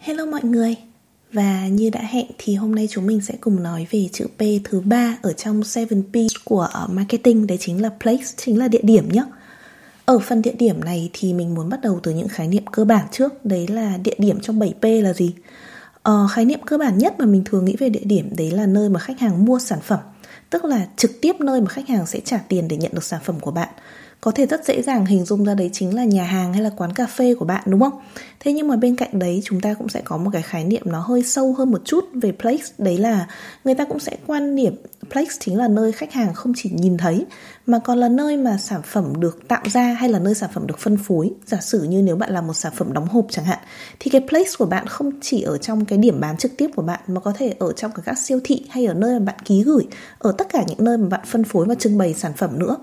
Hello mọi người. Và như đã hẹn thì hôm nay chúng mình sẽ cùng nói về chữ P thứ ba ở trong 7P của ờ, marketing. Đấy chính là place, chính là địa điểm nhé Ở phần địa điểm này thì mình muốn bắt đầu từ những khái niệm cơ bản trước. Đấy là địa điểm trong 7P là gì? Ờ, Khái niệm cơ bản nhất mà mình thường nghĩ về địa điểm Đấy là nơi mà khách hàng mua sản phẩm Tức là trực tiếp nơi mà khách hàng sẽ trả tiền để nhận được sản phẩm của bạn có thể rất dễ dàng hình dung ra đấy chính là nhà hàng hay là quán cà phê của bạn, đúng không? Thế nhưng mà bên cạnh đấy, chúng ta cũng sẽ có một cái khái niệm nó hơi sâu hơn một chút về place Đấy là người ta cũng sẽ quan niệm place chính là nơi khách hàng không chỉ nhìn thấy, Mà còn là nơi mà sản phẩm được tạo ra hay là nơi sản phẩm được phân phối. Giả sử như nếu bạn là một sản phẩm đóng hộp chẳng hạn, Thì cái place của bạn không chỉ ở trong cái điểm bán trực tiếp của bạn, Mà có thể ở trong các siêu thị hay ở nơi mà bạn ký gửi, Ở tất cả những nơi mà bạn phân phối và trưng bày sản phẩm nữa.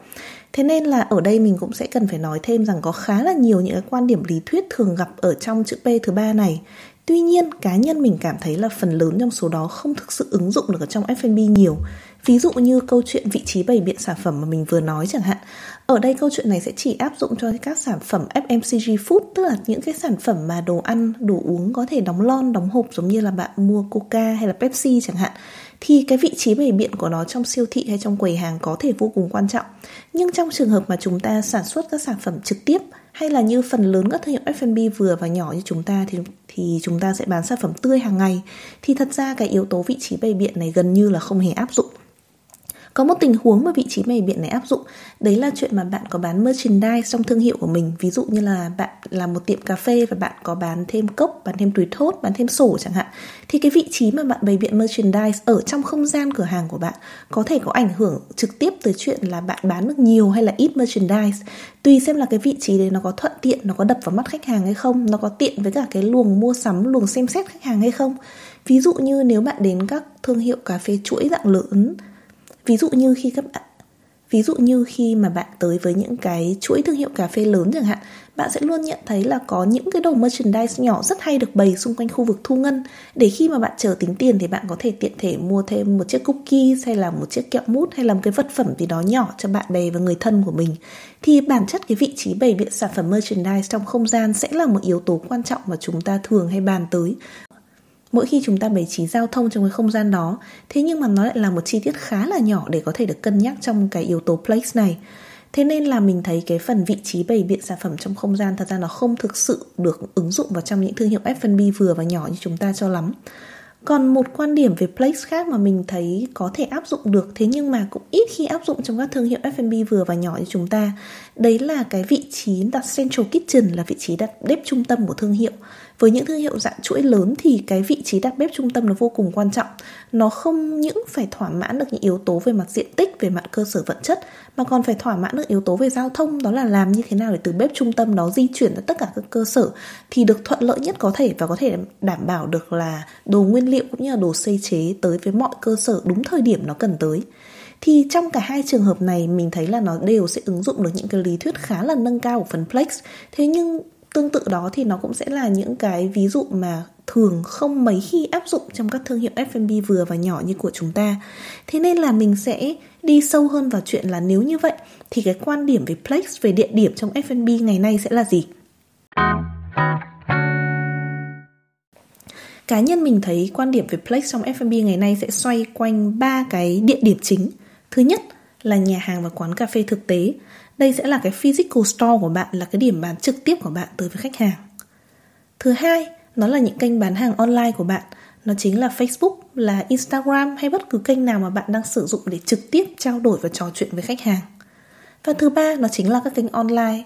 Thế nên là ở đây mình cũng sẽ cần phải nói thêm rằng có khá là nhiều những cái quan điểm lý thuyết thường gặp ở trong chữ P thứ ba này. Tuy nhiên, cá nhân mình cảm thấy là phần lớn trong số đó không thực sự ứng dụng được ở trong F&B nhiều. Ví dụ như câu chuyện vị trí bày biện sản phẩm mà mình vừa nói chẳng hạn. Ở đây câu chuyện này sẽ chỉ áp dụng cho các sản phẩm FMCG food, tức là những cái sản phẩm mà đồ ăn, đồ uống có thể đóng lon, đóng hộp giống như là bạn mua Coca hay là Pepsi chẳng hạn thì cái vị trí bày biện của nó trong siêu thị hay trong quầy hàng có thể vô cùng quan trọng. Nhưng trong trường hợp mà chúng ta sản xuất các sản phẩm trực tiếp hay là như phần lớn các thương hiệu F&B vừa và nhỏ như chúng ta thì thì chúng ta sẽ bán sản phẩm tươi hàng ngày, thì thật ra cái yếu tố vị trí bày biện này gần như là không hề áp dụng có một tình huống mà vị trí bày biện này áp dụng. Đấy là chuyện mà bạn có bán merchandise trong thương hiệu của mình. Ví dụ như là bạn là một tiệm cà phê và bạn có bán thêm cốc, bán thêm túi thốt, bán thêm sổ chẳng hạn. Thì cái vị trí mà bạn bày biện merchandise ở trong không gian cửa hàng của bạn có thể có ảnh hưởng trực tiếp tới chuyện là bạn bán được nhiều hay là ít merchandise. Tùy xem là cái vị trí đấy nó có thuận tiện, nó có đập vào mắt khách hàng hay không, nó có tiện với cả cái luồng mua sắm, luồng xem xét khách hàng hay không. Ví dụ như nếu bạn đến các thương hiệu cà phê chuỗi dạng lớn ví dụ như khi các bạn, ví dụ như khi mà bạn tới với những cái chuỗi thương hiệu cà phê lớn chẳng hạn, bạn sẽ luôn nhận thấy là có những cái đồ merchandise nhỏ rất hay được bày xung quanh khu vực thu ngân. Để khi mà bạn chờ tính tiền thì bạn có thể tiện thể mua thêm một chiếc cookie hay là một chiếc kẹo mút hay là một cái vật phẩm gì đó nhỏ cho bạn bè và người thân của mình. Thì bản chất cái vị trí bày biện sản phẩm merchandise trong không gian sẽ là một yếu tố quan trọng mà chúng ta thường hay bàn tới mỗi khi chúng ta bày trí giao thông trong cái không gian đó. Thế nhưng mà nó lại là một chi tiết khá là nhỏ để có thể được cân nhắc trong cái yếu tố place này. Thế nên là mình thấy cái phần vị trí bày biện sản phẩm trong không gian thật ra nó không thực sự được ứng dụng vào trong những thương hiệu F&B vừa và nhỏ như chúng ta cho lắm. Còn một quan điểm về place khác mà mình thấy có thể áp dụng được, thế nhưng mà cũng ít khi áp dụng trong các thương hiệu F&B vừa và nhỏ như chúng ta, đấy là cái vị trí đặt central kitchen là vị trí đặt bếp trung tâm của thương hiệu với những thương hiệu dạng chuỗi lớn thì cái vị trí đặt bếp trung tâm nó vô cùng quan trọng. Nó không những phải thỏa mãn được những yếu tố về mặt diện tích, về mặt cơ sở vật chất, mà còn phải thỏa mãn được yếu tố về giao thông, đó là làm như thế nào để từ bếp trung tâm đó di chuyển ra tất cả các cơ sở thì được thuận lợi nhất có thể và có thể đảm bảo được là đồ nguyên liệu cũng như là đồ xây chế tới với mọi cơ sở đúng thời điểm nó cần tới. Thì trong cả hai trường hợp này, mình thấy là nó đều sẽ ứng dụng được những cái lý thuyết khá là nâng cao của phần Plex. Thế nhưng tương tự đó thì nó cũng sẽ là những cái ví dụ mà thường không mấy khi áp dụng trong các thương hiệu F&B vừa và nhỏ như của chúng ta. Thế nên là mình sẽ đi sâu hơn vào chuyện là nếu như vậy, thì cái quan điểm về place về địa điểm trong F&B ngày nay sẽ là gì? Cá nhân mình thấy quan điểm về place trong F&B ngày nay sẽ xoay quanh ba cái địa điểm chính. Thứ nhất là nhà hàng và quán cà phê thực tế. Đây sẽ là cái physical store của bạn, là cái điểm bán trực tiếp của bạn tới với khách hàng. Thứ hai, nó là những kênh bán hàng online của bạn. Nó chính là Facebook, là Instagram hay bất cứ kênh nào mà bạn đang sử dụng để trực tiếp trao đổi và trò chuyện với khách hàng. Và thứ ba, nó chính là các kênh online.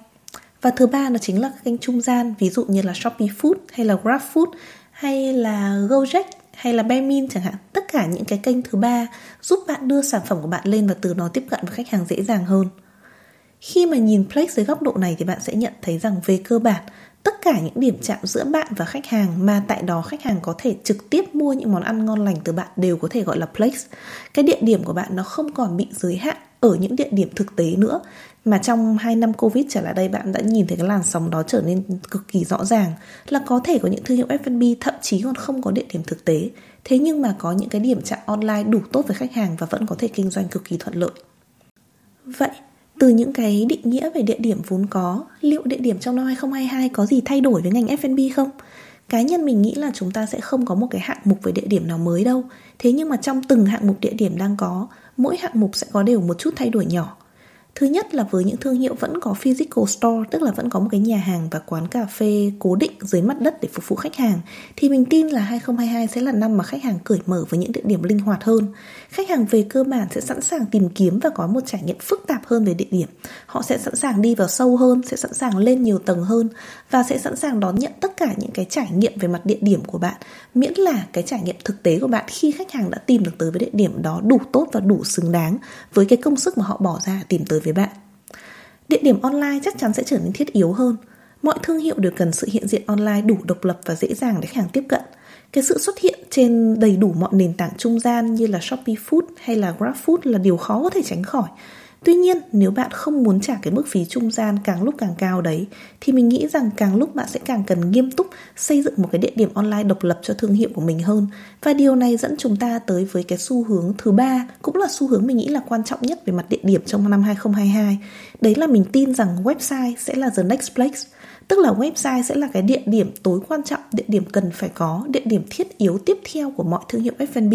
Và thứ ba, nó chính là các kênh trung gian, ví dụ như là Shopee Food hay là Grab Food hay là Gojek hay là Bemin chẳng hạn tất cả những cái kênh thứ ba giúp bạn đưa sản phẩm của bạn lên và từ đó tiếp cận với khách hàng dễ dàng hơn khi mà nhìn Plex dưới góc độ này thì bạn sẽ nhận thấy rằng về cơ bản, tất cả những điểm chạm giữa bạn và khách hàng mà tại đó khách hàng có thể trực tiếp mua những món ăn ngon lành từ bạn đều có thể gọi là place Cái địa điểm của bạn nó không còn bị giới hạn ở những địa điểm thực tế nữa. Mà trong 2 năm Covid trở lại đây, bạn đã nhìn thấy cái làn sóng đó trở nên cực kỳ rõ ràng là có thể có những thương hiệu F&B thậm chí còn không có địa điểm thực tế. Thế nhưng mà có những cái điểm chạm online đủ tốt với khách hàng và vẫn có thể kinh doanh cực kỳ thuận lợi. Vậy từ những cái định nghĩa về địa điểm vốn có, liệu địa điểm trong năm 2022 có gì thay đổi với ngành F&B không? cá nhân mình nghĩ là chúng ta sẽ không có một cái hạng mục về địa điểm nào mới đâu thế nhưng mà trong từng hạng mục địa điểm đang có mỗi hạng mục sẽ có đều một chút thay đổi nhỏ Thứ nhất là với những thương hiệu vẫn có physical store, tức là vẫn có một cái nhà hàng và quán cà phê cố định dưới mặt đất để phục vụ khách hàng, thì mình tin là 2022 sẽ là năm mà khách hàng cởi mở với những địa điểm linh hoạt hơn. Khách hàng về cơ bản sẽ sẵn sàng tìm kiếm và có một trải nghiệm phức tạp hơn về địa điểm. Họ sẽ sẵn sàng đi vào sâu hơn, sẽ sẵn sàng lên nhiều tầng hơn và sẽ sẵn sàng đón nhận tất cả những cái trải nghiệm về mặt địa điểm của bạn, miễn là cái trải nghiệm thực tế của bạn khi khách hàng đã tìm được tới với địa điểm đó đủ tốt và đủ xứng đáng với cái công sức mà họ bỏ ra tìm tới với bạn. Địa điểm online chắc chắn sẽ trở nên thiết yếu hơn. Mọi thương hiệu đều cần sự hiện diện online đủ độc lập và dễ dàng để khách hàng tiếp cận. Cái sự xuất hiện trên đầy đủ mọi nền tảng trung gian như là Shopee Food hay là GrabFood là điều khó có thể tránh khỏi. Tuy nhiên, nếu bạn không muốn trả cái mức phí trung gian càng lúc càng cao đấy thì mình nghĩ rằng càng lúc bạn sẽ càng cần nghiêm túc xây dựng một cái địa điểm online độc lập cho thương hiệu của mình hơn. Và điều này dẫn chúng ta tới với cái xu hướng thứ ba, cũng là xu hướng mình nghĩ là quan trọng nhất về mặt địa điểm trong năm 2022. Đấy là mình tin rằng website sẽ là the next place. Tức là website sẽ là cái địa điểm tối quan trọng, địa điểm cần phải có, địa điểm thiết yếu tiếp theo của mọi thương hiệu F&B.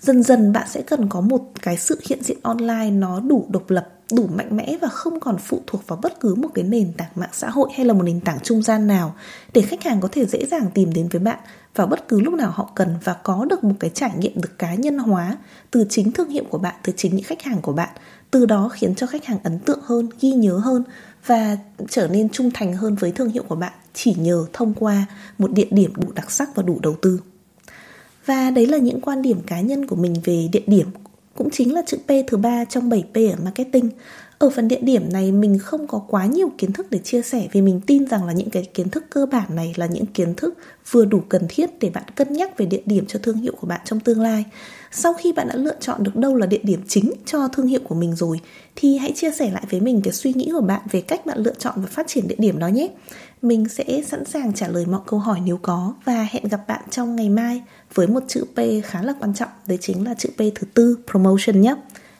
Dần dần bạn sẽ cần có một cái sự hiện diện online nó đủ độc lập, đủ mạnh mẽ và không còn phụ thuộc vào bất cứ một cái nền tảng mạng xã hội hay là một nền tảng trung gian nào để khách hàng có thể dễ dàng tìm đến với bạn vào bất cứ lúc nào họ cần và có được một cái trải nghiệm được cá nhân hóa từ chính thương hiệu của bạn, từ chính những khách hàng của bạn. Từ đó khiến cho khách hàng ấn tượng hơn, ghi nhớ hơn và trở nên trung thành hơn với thương hiệu của bạn chỉ nhờ thông qua một địa điểm đủ đặc sắc và đủ đầu tư. Và đấy là những quan điểm cá nhân của mình về địa điểm, cũng chính là chữ P thứ ba trong 7P ở marketing. Ở phần địa điểm này mình không có quá nhiều kiến thức để chia sẻ vì mình tin rằng là những cái kiến thức cơ bản này là những kiến thức vừa đủ cần thiết để bạn cân nhắc về địa điểm cho thương hiệu của bạn trong tương lai. Sau khi bạn đã lựa chọn được đâu là địa điểm chính cho thương hiệu của mình rồi thì hãy chia sẻ lại với mình cái suy nghĩ của bạn về cách bạn lựa chọn và phát triển địa điểm đó nhé. Mình sẽ sẵn sàng trả lời mọi câu hỏi nếu có và hẹn gặp bạn trong ngày mai với một chữ P khá là quan trọng, đấy chính là chữ P thứ tư promotion nhé.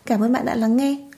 Cảm ơn bạn đã lắng nghe.